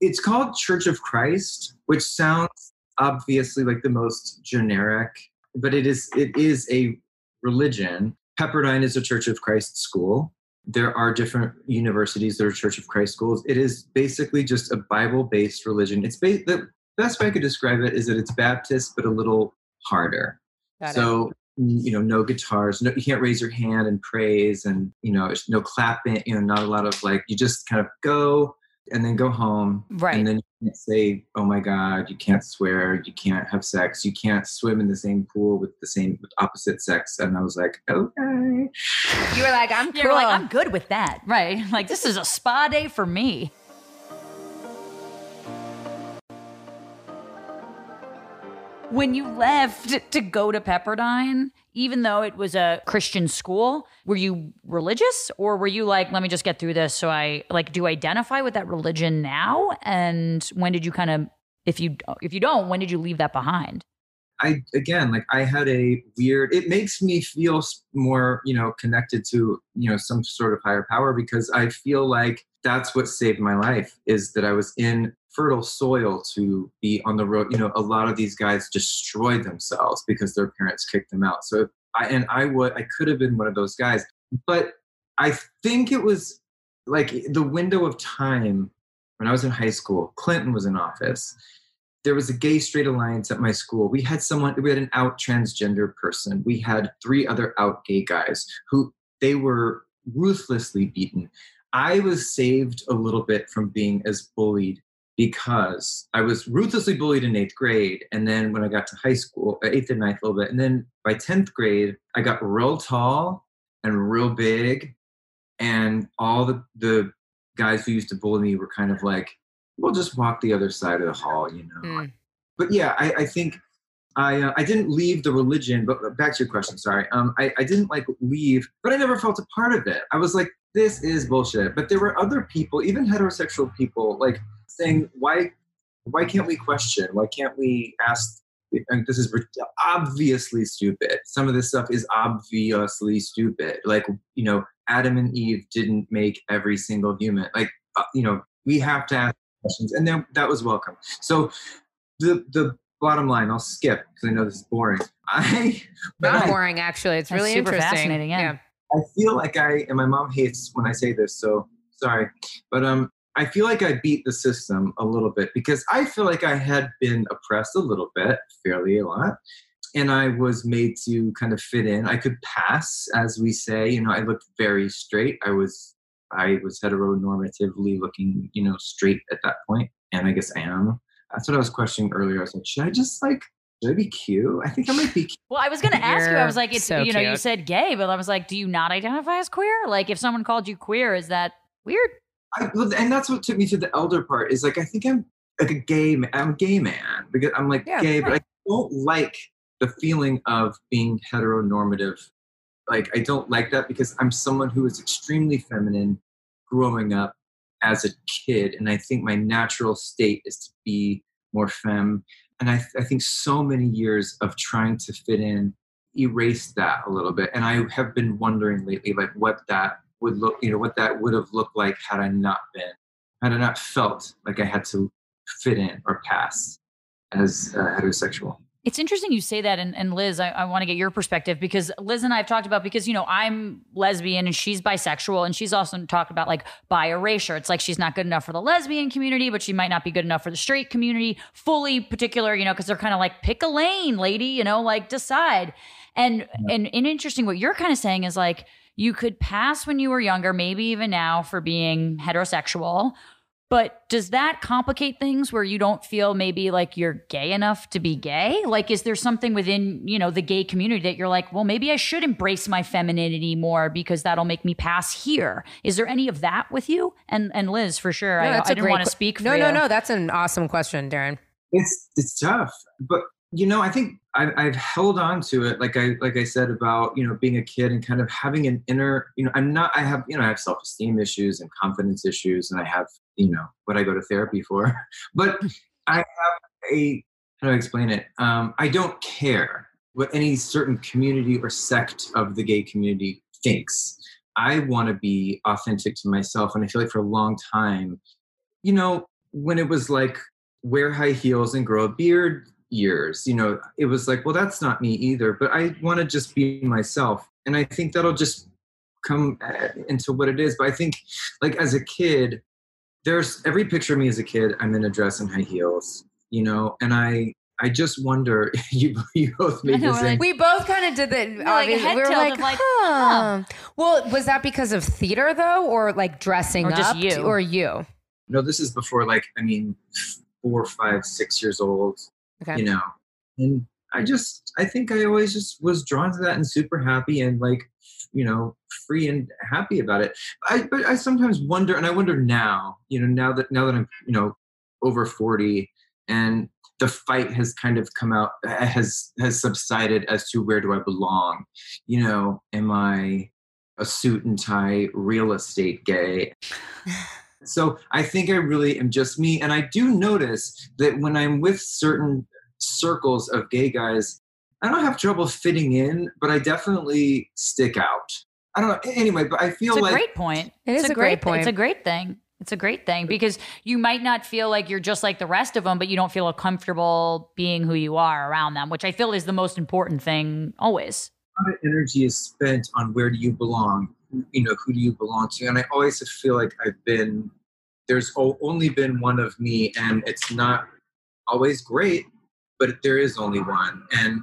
It's called Church of Christ, which sounds obviously like the most generic, but it is it is a religion. Pepperdine is a Church of Christ school. There are different universities that are Church of Christ schools. It is basically just a Bible-based religion. It's ba- the best way I could describe it is that it's Baptist, but a little harder. Got it. so you know, no guitars, no, you can't raise your hand and praise, and you know, no clapping. You know, not a lot of like. You just kind of go and then go home, Right. and then you can't say, "Oh my God," you can't swear, you can't have sex, you can't swim in the same pool with the same with opposite sex. And I was like, okay. You were like, I'm cool. You're like, I'm good with that. Right. Like, this is a spa day for me. When you left to go to Pepperdine, even though it was a Christian school, were you religious or were you like, let me just get through this? So I like, do you identify with that religion now? And when did you kind of, if you if you don't, when did you leave that behind? I again like I had a weird it makes me feel more, you know, connected to, you know, some sort of higher power because I feel like that's what saved my life is that I was in fertile soil to be on the road. You know, a lot of these guys destroyed themselves because their parents kicked them out. So I and I would I could have been one of those guys. But I think it was like the window of time when I was in high school, Clinton was in office there was a gay straight alliance at my school. We had someone, we had an out transgender person. We had three other out gay guys who they were ruthlessly beaten. I was saved a little bit from being as bullied because I was ruthlessly bullied in eighth grade. And then when I got to high school, uh, eighth and ninth a little bit. And then by 10th grade, I got real tall and real big. And all the, the guys who used to bully me were kind of like, we'll just walk the other side of the hall, you know. Mm. But yeah, I, I think I uh, I didn't leave the religion. But back to your question, sorry. Um, I I didn't like leave, but I never felt a part of it. I was like, this is bullshit. But there were other people, even heterosexual people, like saying, why why can't we question? Why can't we ask? And this is obviously stupid. Some of this stuff is obviously stupid. Like you know, Adam and Eve didn't make every single human. Like uh, you know, we have to ask questions, and then that was welcome. So the the bottom line, I'll skip because I know this is boring. I not boring actually. It's really super interesting. fascinating. Yeah. yeah. I feel like I and my mom hates when I say this, so sorry, but um, I feel like I beat the system a little bit because I feel like I had been oppressed a little bit, fairly a lot, and I was made to kind of fit in. I could pass, as we say. You know, I looked very straight. I was I was heteronormatively looking, you know, straight at that point, and I guess I am. That's what I was questioning earlier. I was like, should I just like should I be cute? I think I might be cute. Well, I was going to ask you. I was like, it's so you know, cute. you said gay, but I was like, do you not identify as queer? Like, if someone called you queer, is that weird? I, and that's what took me to the elder part. Is like I think I'm like a gay. I'm a gay man because I'm like yeah, gay, right. but I don't like the feeling of being heteronormative. Like I don't like that because I'm someone who is extremely feminine growing up as a kid, and I think my natural state is to be more femme. And I, I think so many years of trying to fit in erased that a little bit. And I have been wondering lately, like what that would look, you know, what that would have looked like had I not been, had I not felt like I had to fit in or pass as uh, heterosexual. It's interesting you say that, and, and Liz, I, I want to get your perspective because Liz and I have talked about because you know I'm lesbian and she's bisexual, and she's also talked about like bi erasure. It's like she's not good enough for the lesbian community, but she might not be good enough for the straight community. Fully particular, you know, because they're kind of like pick a lane, lady, you know, like decide. And yeah. and and interesting, what you're kind of saying is like you could pass when you were younger, maybe even now for being heterosexual, but does that complicate things where you don't feel maybe like you're gay enough to be gay? Like, is there something within, you know, the gay community that you're like, well, maybe I should embrace my femininity more because that'll make me pass here? Is there any of that with you? And and Liz, for sure. No, I, I didn't want to speak No, no, you. no. That's an awesome question, Daryn. It's it's tough. But you know, I think I've, I've held on to it, like I like I said about you know being a kid and kind of having an inner, you know, I'm not. I have you know I have self esteem issues and confidence issues, and I have you know what I go to therapy for. but I have a how do I explain it? Um, I don't care what any certain community or sect of the gay community thinks. I want to be authentic to myself, and I feel like for a long time, you know, when it was like wear high heels and grow a beard years you know it was like well that's not me either but i want to just be myself and i think that'll just come uh, into what it is but i think like as a kid there's every picture of me as a kid i'm in a dress and high heels you know and i I just wonder. You you both made know, Like, we both kind of did the. Like we were like, like huh. Well, was that because of theater though, or like dressing or up, just you, or you? No, this is before. Like, I mean, four, five, six years old. Okay. You know, and I just, I think I always just was drawn to that and super happy and like, you know, free and happy about it. I, but I sometimes wonder, and I wonder now, you know, now that, now that I'm, you know, over 40 and the fight has kind of come out, has, has subsided as to where do I belong? You know, am I a suit and tie real estate gay? So I think I really am just me. And I do notice that when I'm with certain circles of gay guys, I don't have trouble fitting in, but I definitely stick out. I don't know. Anyway, but I feel It's a like great point. It it's is a great point. It's a great thing. It's a great thing because you might not feel like you're just like the rest of them, but you don't feel comfortable being who you are around them, which I feel is the most important thing always. a lot of energy is spent on where do you belong you know who do you belong to and i always feel like i've been there's only been one of me and it's not always great but there is only one and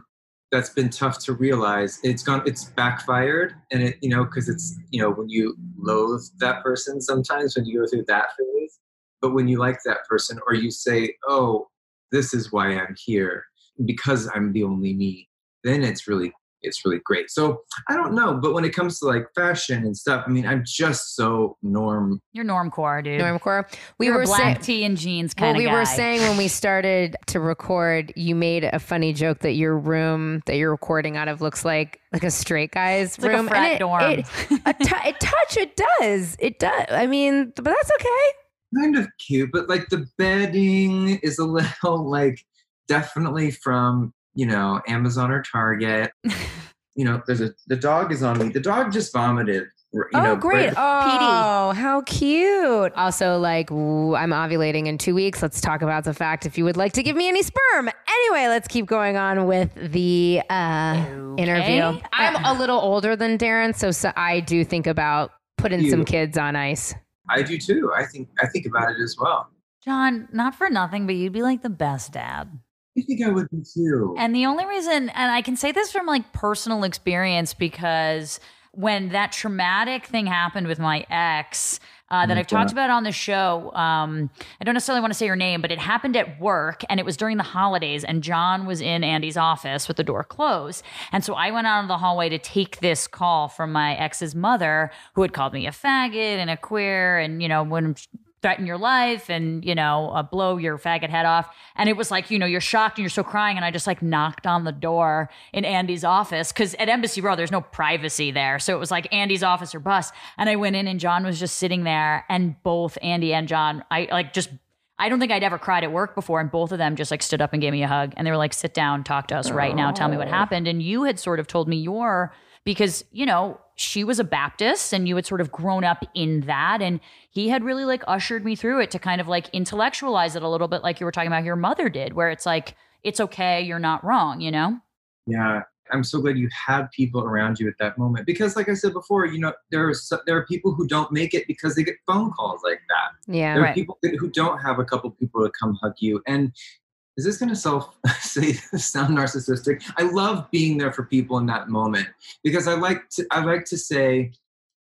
that's been tough to realize. It's gone it's backfired and it you know because it's you know when you loathe that person sometimes when you go through that phase but when you like that person or you say oh this is why i'm here because i'm the only me then it's really it's really great. So I don't know, but when it comes to like fashion and stuff, I mean, I'm just so norm. You're normcore, dude. Normcore. We You're were black saying. tee and jeans Well, kind we of guy. were saying when we started to record, you made a funny joke that your room that you're recording out of looks like like a straight guy's It's like a room. frat and it, dorm. It, a, t- a touch, it does. It does. I mean, but that's okay. Kind of cute, but like the bedding is a little like definitely from you know Amazon or Target. you know, there's a the dog is on me. The dog just vomited. You oh, know, great. right- Oh, how cute. Also, like, ooh, I'm ovulating in two weeks. Let's talk about the fact if you would like to give me any sperm. Anyway, let's keep going on with the uh, interview. I'm a little older than Daryn, so, so I do think about putting You. some kids on ice. I do too. I think I think about it as well. John, not for nothing, but you'd be like the best dad. I think I would be too. And the only reason, and I can say this from like personal experience because when that traumatic thing happened with my ex uh, that I've talked about on the show, um, I don't necessarily want to say her name, but it happened at work and it was during the holidays, and John was in Andy's office with the door closed. And so I went out of the hallway to take this call from my ex's mother, who had called me a faggot and a queer, and you know, when threaten your life and you know uh, blow your faggot head off. And it was like you know you're shocked and you're so crying. And i just like knocked on the door in andy's office because at embassy row there's no privacy there. So it was like andy's office or bus. And i went in and john was just sitting there and both andy and john i like just I don't think I'd ever cried at work before, and both of them just like stood up and gave me a hug, and they were like, "Sit down, talk to us right now, tell me what happened." And you had sort of told me your because you know she was a Baptist, and you had sort of grown up in that, and he had really like ushered me through it to kind of like intellectualize it a little bit, like you were talking about your mother did, where it's like it's okay, you're not wrong, you know. Yeah, I'm so glad you had people around you at that moment because, like I said before, you know there are so, there are people who don't make it because they get phone calls like that. Yeah. There are Right. people who don't have a couple people to come hug you. And is this going to self say sound narcissistic? I love being there for people in that moment because I like to I like to say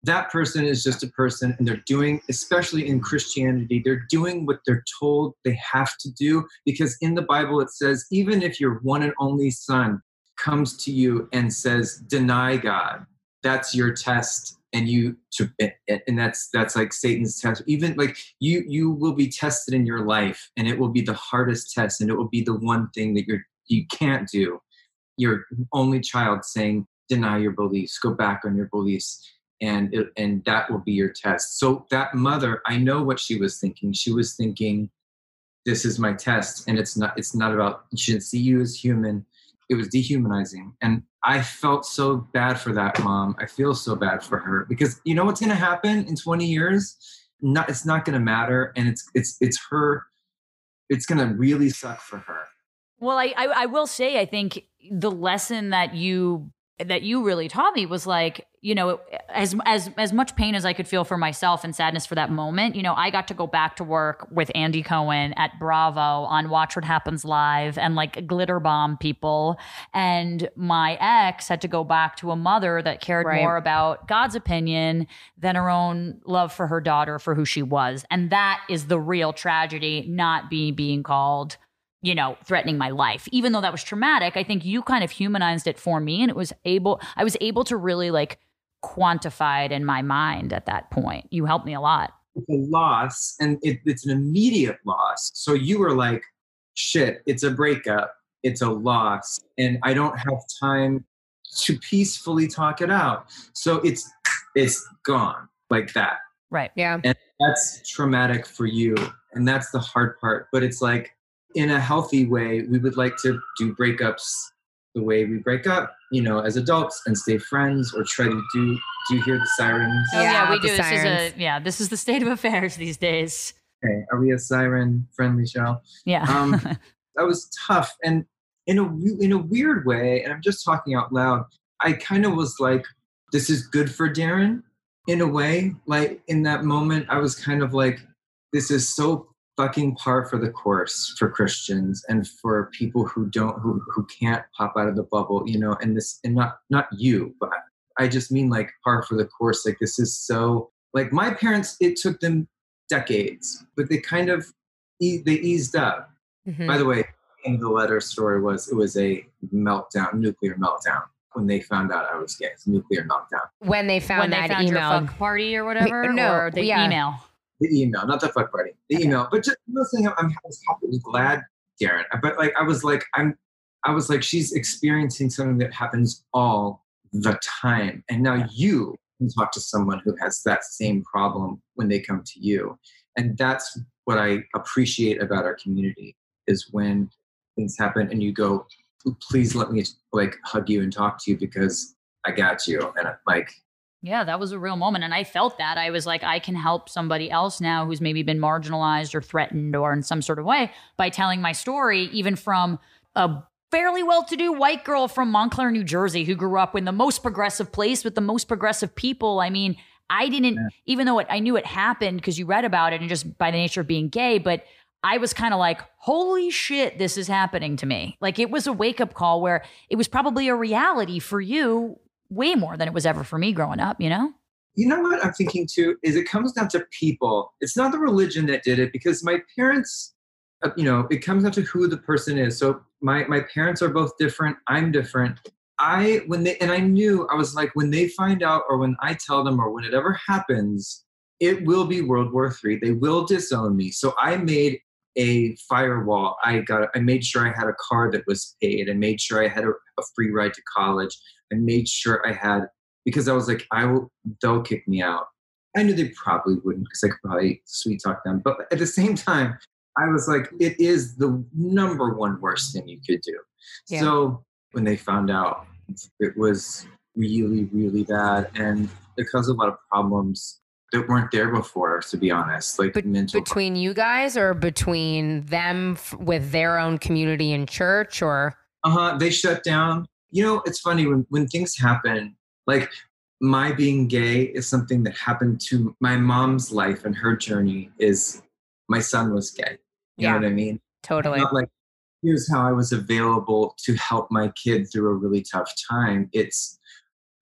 that person is just a person and they're doing especially in christianity they're doing what they're told they have to do because in the bible it says even if your one and only son comes to you and says deny god that's your test and you to and that's that's like satan's test. Even like you you will be tested in your life and it will be the hardest test and it will be the one thing that you're you can't do. Your only child saying deny your beliefs. Go back on your beliefs and it, and that will be your test. So that mother i know what she was thinking. She was thinking this is my test and it's not it's not about she didn't see you as human it was dehumanizing. And i felt so bad for that mom. I feel so bad for her because you know what's going to happen in 20 years? Not it's not going to matter and it's it's it's her it's going to really suck for her. Well, I, I I will say I think the lesson that you that you really taught me was like you know as as as much pain as I could feel for myself and sadness for that moment you know I got to go back to work with Andy Cohen at Bravo on Watch What Happens Live and like glitter bomb people. And my ex had to go back to a mother that cared Right. more about God's opinion than her own love for her daughter for who she was. And that is the real tragedy not be being called you know, threatening my life. Even though that was traumatic, I think you kind of humanized it for me and it was able I was able to really like quantify it in my mind at that point. You helped me a lot. it's a loss and it, it's an immediate loss so you were like shit it's a breakup it's a loss and i don't have time to peacefully talk it out so it's it's gone like that Right. Yeah. And that's traumatic for you and that's the hard part but it's like in a healthy way, we would like to do breakups the way we break up, you know, as adults and stay friends or try to do do you hear the sirens? Oh yeah, Yeah, we do. This is a yeah. This is the state of affairs these days. Okay, are we a siren friendly show? Yeah. Um, that was tough and in a w- in a weird way and i'm just talking out loud i kind of was like this is good for daryn in a way like in that moment i was kind of like this is so fucking par for the course for christians and for people who don't who, who can't pop out of the bubble you know and this and not not you but i just mean like par for the course like this is so like my parents it took them decades but they kind of e- they eased up Mhm. by the way, in the letter story was it was a meltdown, nuclear meltdown when they found out I was gay. It's a nuclear meltdown. when they found when they that found email. your fuck party or whatever, no, or the yeah. email. The email, not the fuck party. The Okay. email, but just I'm saying I'm, I'm I was happy, I was glad, Daryn. But like I was like I'm, I was like she's experiencing something that happens all the time, and now Yeah. you can talk to someone who has that same problem when they come to you, and that's what I appreciate about our community is when things happen and you go, please let me like hug you and talk to you because I got you, and I'm like Yeah, that was a real moment. And I felt that. I was like, I can help somebody else now who's maybe been marginalized or threatened or in some sort of way by telling my story, even from a fairly well to do white girl from Montclair, New Jersey, who grew up in the most progressive place with the most progressive people. I mean, I didn't, Yeah. even though it, I knew it happened because you read about it and just by the nature of being gay, but I was kind of like, holy shit, this is happening to me. Like it was a wake up call where it was probably a reality for you way more than it was ever for me growing up, you know? you know what I'm thinking too is it comes down to people. It's not the religion that did it because my parents, uh, you know, it comes down to who the person is. So my my parents are both different. I'm different. I when they and I knew I was like when they find out or when I tell them or when it ever happens, it will be World War Three. They will disown me. So I made a firewall. I got. I made sure I had a car that was paid. I made sure I had a, a free ride to college. I made sure I had because I was like, I will. They'll kick me out. I knew they probably wouldn't because I could probably sweet talk them. But at the same time, I was like, it is the number one worst thing you could do. Yeah. So when they found out, it was really, really bad, and it caused a lot of problems that weren't there before. To be honest, like between you guys or between them f- with their own community and church or uh-huh they shut down. You know it's funny when when things happen like my being gay is something that happened to my mom's life and her journey is my son was gay. You Yeah. know what i mean? Totally. Not like here's how i was available to help my kid through a really tough time. It's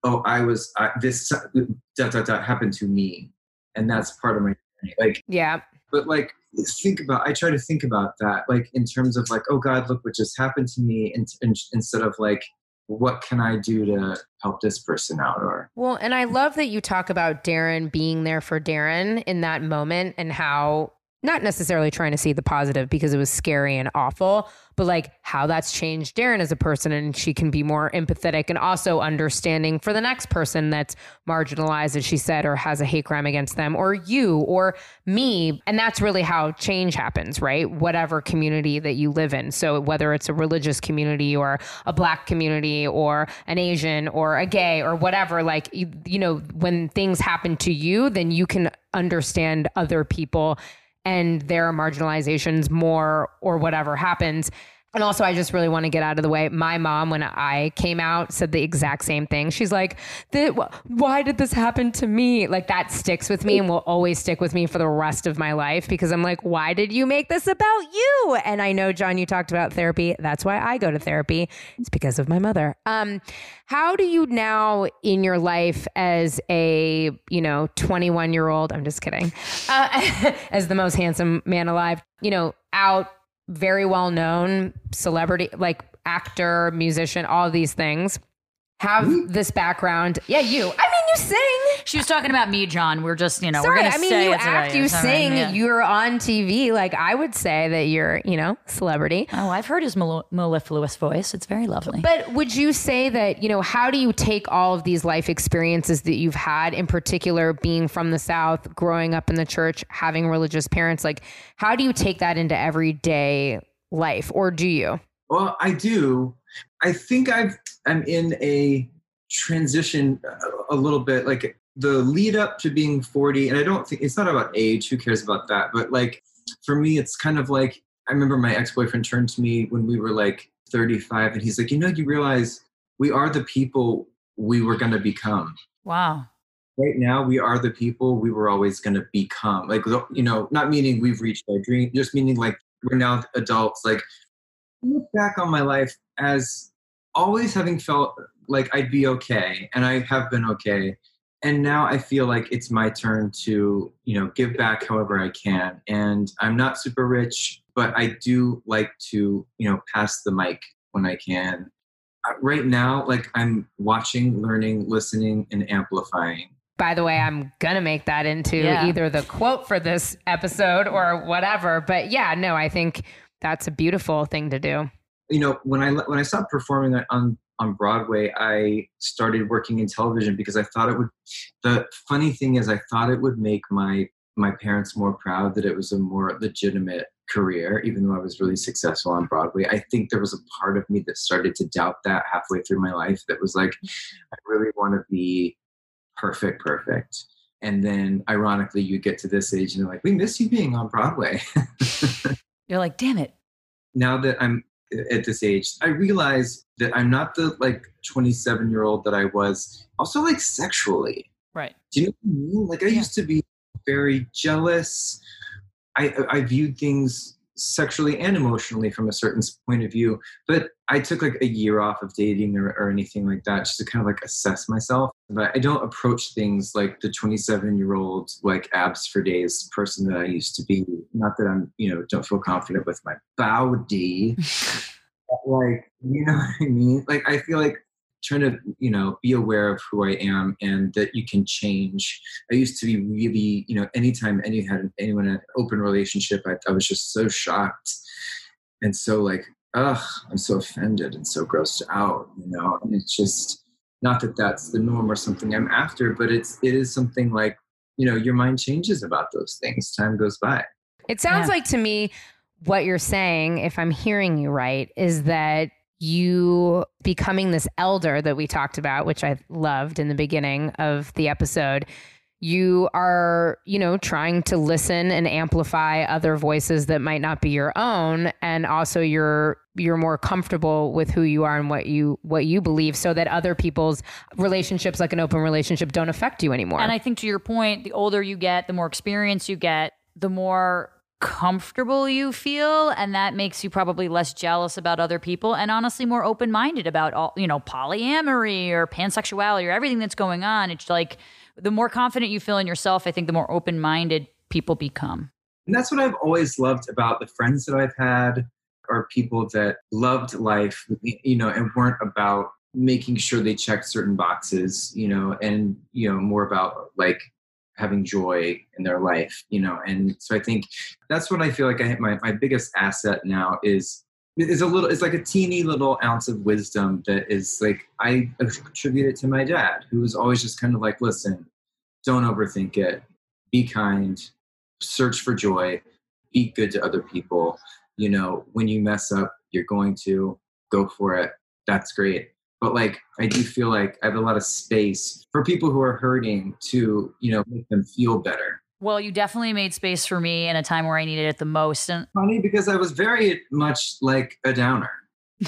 oh i was I, this dot dot dot happened to me. And that's part of my journey. Like yeah. but like think about i try to think about that like in terms of like oh god look what just happened to me and, and instead of like what can i do to help this person out or Well, and I love that you talk about Daryn being there for Daryn in that moment and how not necessarily trying to see the positive because it was scary and awful, but like how that's changed Daryn as a person and she can be more empathetic and also understanding for the next person that's marginalized, as she said, or has a hate crime against them, or you or me. And that's really how change happens, right? Whatever community that you live in. So whether it's a religious community or a black community or an Asian or a gay or whatever, like, you, you know, when things happen to you, then you can understand other people and their marginalizations more or whatever happens. And also, I just really want to get out of the way. My mom, when I came out, said the exact same thing. She's like, wh- "Why did this happen to me?" Like that sticks with me and will always stick with me for the rest of my life because I'm like, "Why did you make this about you?" And I know, John, you talked about therapy. That's why I go to therapy. It's because of my mother. Um, how do you now in your life as a you know 21 year old? I'm just kidding. Uh, as the most handsome man alive, you know, out very well known celebrity, like actor, musician, all of these things, have hmm? this background. Yeah, you. I mean, you sing. She was talking about me, John. We're just, you know, Sorry, we're gonna I mean, say you it's act, right. you It's all right, sing, yeah. you're on TV. Like, I would say that you're, you know, celebrity. Oh, I've heard his mel- mellifluous voice. It's very lovely. But would you say that, you know, how do you take all of these life experiences that you've had, in particular being from the South, growing up in the church, having religious parents, like how do you take that into everyday life, or do you? Well, I do. I think I've I'm in a transition a, little bit, like the lead up to being 40, and I don't think it's not about age. Who cares about that? But like for me, it's kind of like I remember my ex boyfriend turned to me when we were like 35, and he's like, you know, you realize we are the people we were going to become. Wow. Right now, we are the people we were always going to become. Like, you know, not meaning we've reached our dream, just meaning like we're now adults. Like, look back on my life as always having felt like I'd be okay, and I have been okay. And now I feel like it's my turn to, you know, give back however I can. And I'm not super rich, but I do like to, you know, pass the mic when I can. Uh, right now, like I'm watching, learning, listening, and amplifying. By the way, I'm going to make that into Yeah. either the quote for this episode or whatever. But yeah, no, I think that's a beautiful thing to do. you know when i when i stopped performing on on broadway i started working in television because i thought it would the funny thing is i thought it would make my my parents more proud that it was a more legitimate career even though i was really successful on broadway. I think there was a part of me that started to doubt that halfway through my life that was like i really want to be perfect perfect. And then ironically you get to this age and they're like we miss you being on broadway. You're like, damn it. now that I'm at this age, I realize that I'm not the like 27 year old that I was. Also, like sexually. Right. Do you know what I mean? Like I used to be very jealous. I I viewed things sexually and emotionally from a certain point of view. But I took like a year off of dating or, or anything like that just to kind of like assess myself. But I don't approach things like the 27 year old like abs for days person that I used to be. Not that I'm you know don't feel confident with my body. like you know what I mean? Like I feel like trying to you know be aware of who I am and that you can change. I used to be really you know anytime any had anyone in an open relationship, I, I was just so shocked and so like ugh, I'm so offended and so grossed out, you know. And it's just not that that's the norm or something I'm after, but it's it is something like you know your mind changes about those things. Time goes by. It sounds Yeah. like to me what you're saying, if I'm hearing you right, is that you becoming this elder that we talked about, which I loved in the beginning of the episode. You are, you know, trying to listen and amplify other voices that might not be your own, and also you're you're more comfortable with who you are and what you what you believe, so that other people's relationships, like an open relationship, don't affect you anymore. And I think to your point, the older you get, the more experience you get, the more comfortable you feel and that makes you probably less jealous about other people and honestly more open-minded about all you know polyamory or pansexuality or everything that's going on. It's like the more confident you feel in yourself i think the more open-minded people become. And that's what I've always loved about the friends that I've had are people that loved life, you know, and weren't about making sure they checked certain boxes, you know, and, you know, more about like having joy in their life, you know. And so I think that's what I feel like I my, my biggest asset now is is a little it's like a teeny little ounce of wisdom that is like I attribute it to my dad, who was always just kind of like, listen, don't overthink it, be kind, search for joy, be good to other people. You know, when you mess up, you're going to go for it. That's great. But like, I do feel like I have a lot of space for people who are hurting to, you know, make them feel better. well you definitely made space for me in a time where i needed it the most and Funny because I was very much like a downer.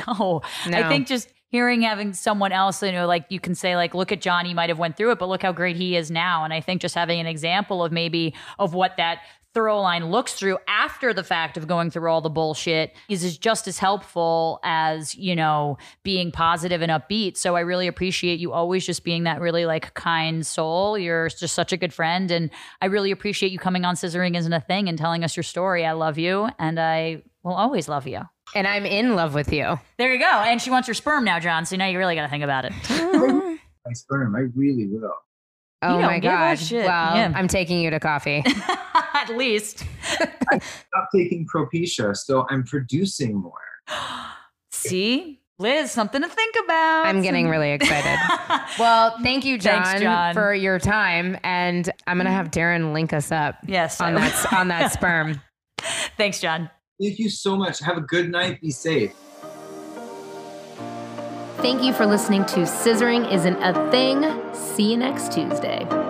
no No. I think just hearing having someone else, you know, like you can say, like, look at John, he might have went through it, but look how great he is now. And I think just having an example of maybe of what that thorough line looks through after the fact of going through all the bullshit is, is just as helpful as, you know, being positive and upbeat. So I really appreciate you always just being that really like kind soul. You're just such a good friend. And I really appreciate you coming on Scissoring Isn't a Thing and telling us your story. I love you and I will always love you. and I'm in love with you. There you go. And she wants your sperm now, John. So now you really got to think about it. My sperm, I really will. Oh my give a god! shit. Well, Yeah. I'm taking you to coffee. At least. Stop taking Propecia, so I'm producing more. See? Liz, something to think about. I'm getting really excited. Well, thank you, John, Thanks, John. for your time, and I'm gonna have Daryn link us up yes. on that on that sperm. Thanks, John. Thank you so much. Have a good night. Be safe. Thank you for listening to Scissoring Isn't a Thing. See you next Tuesday.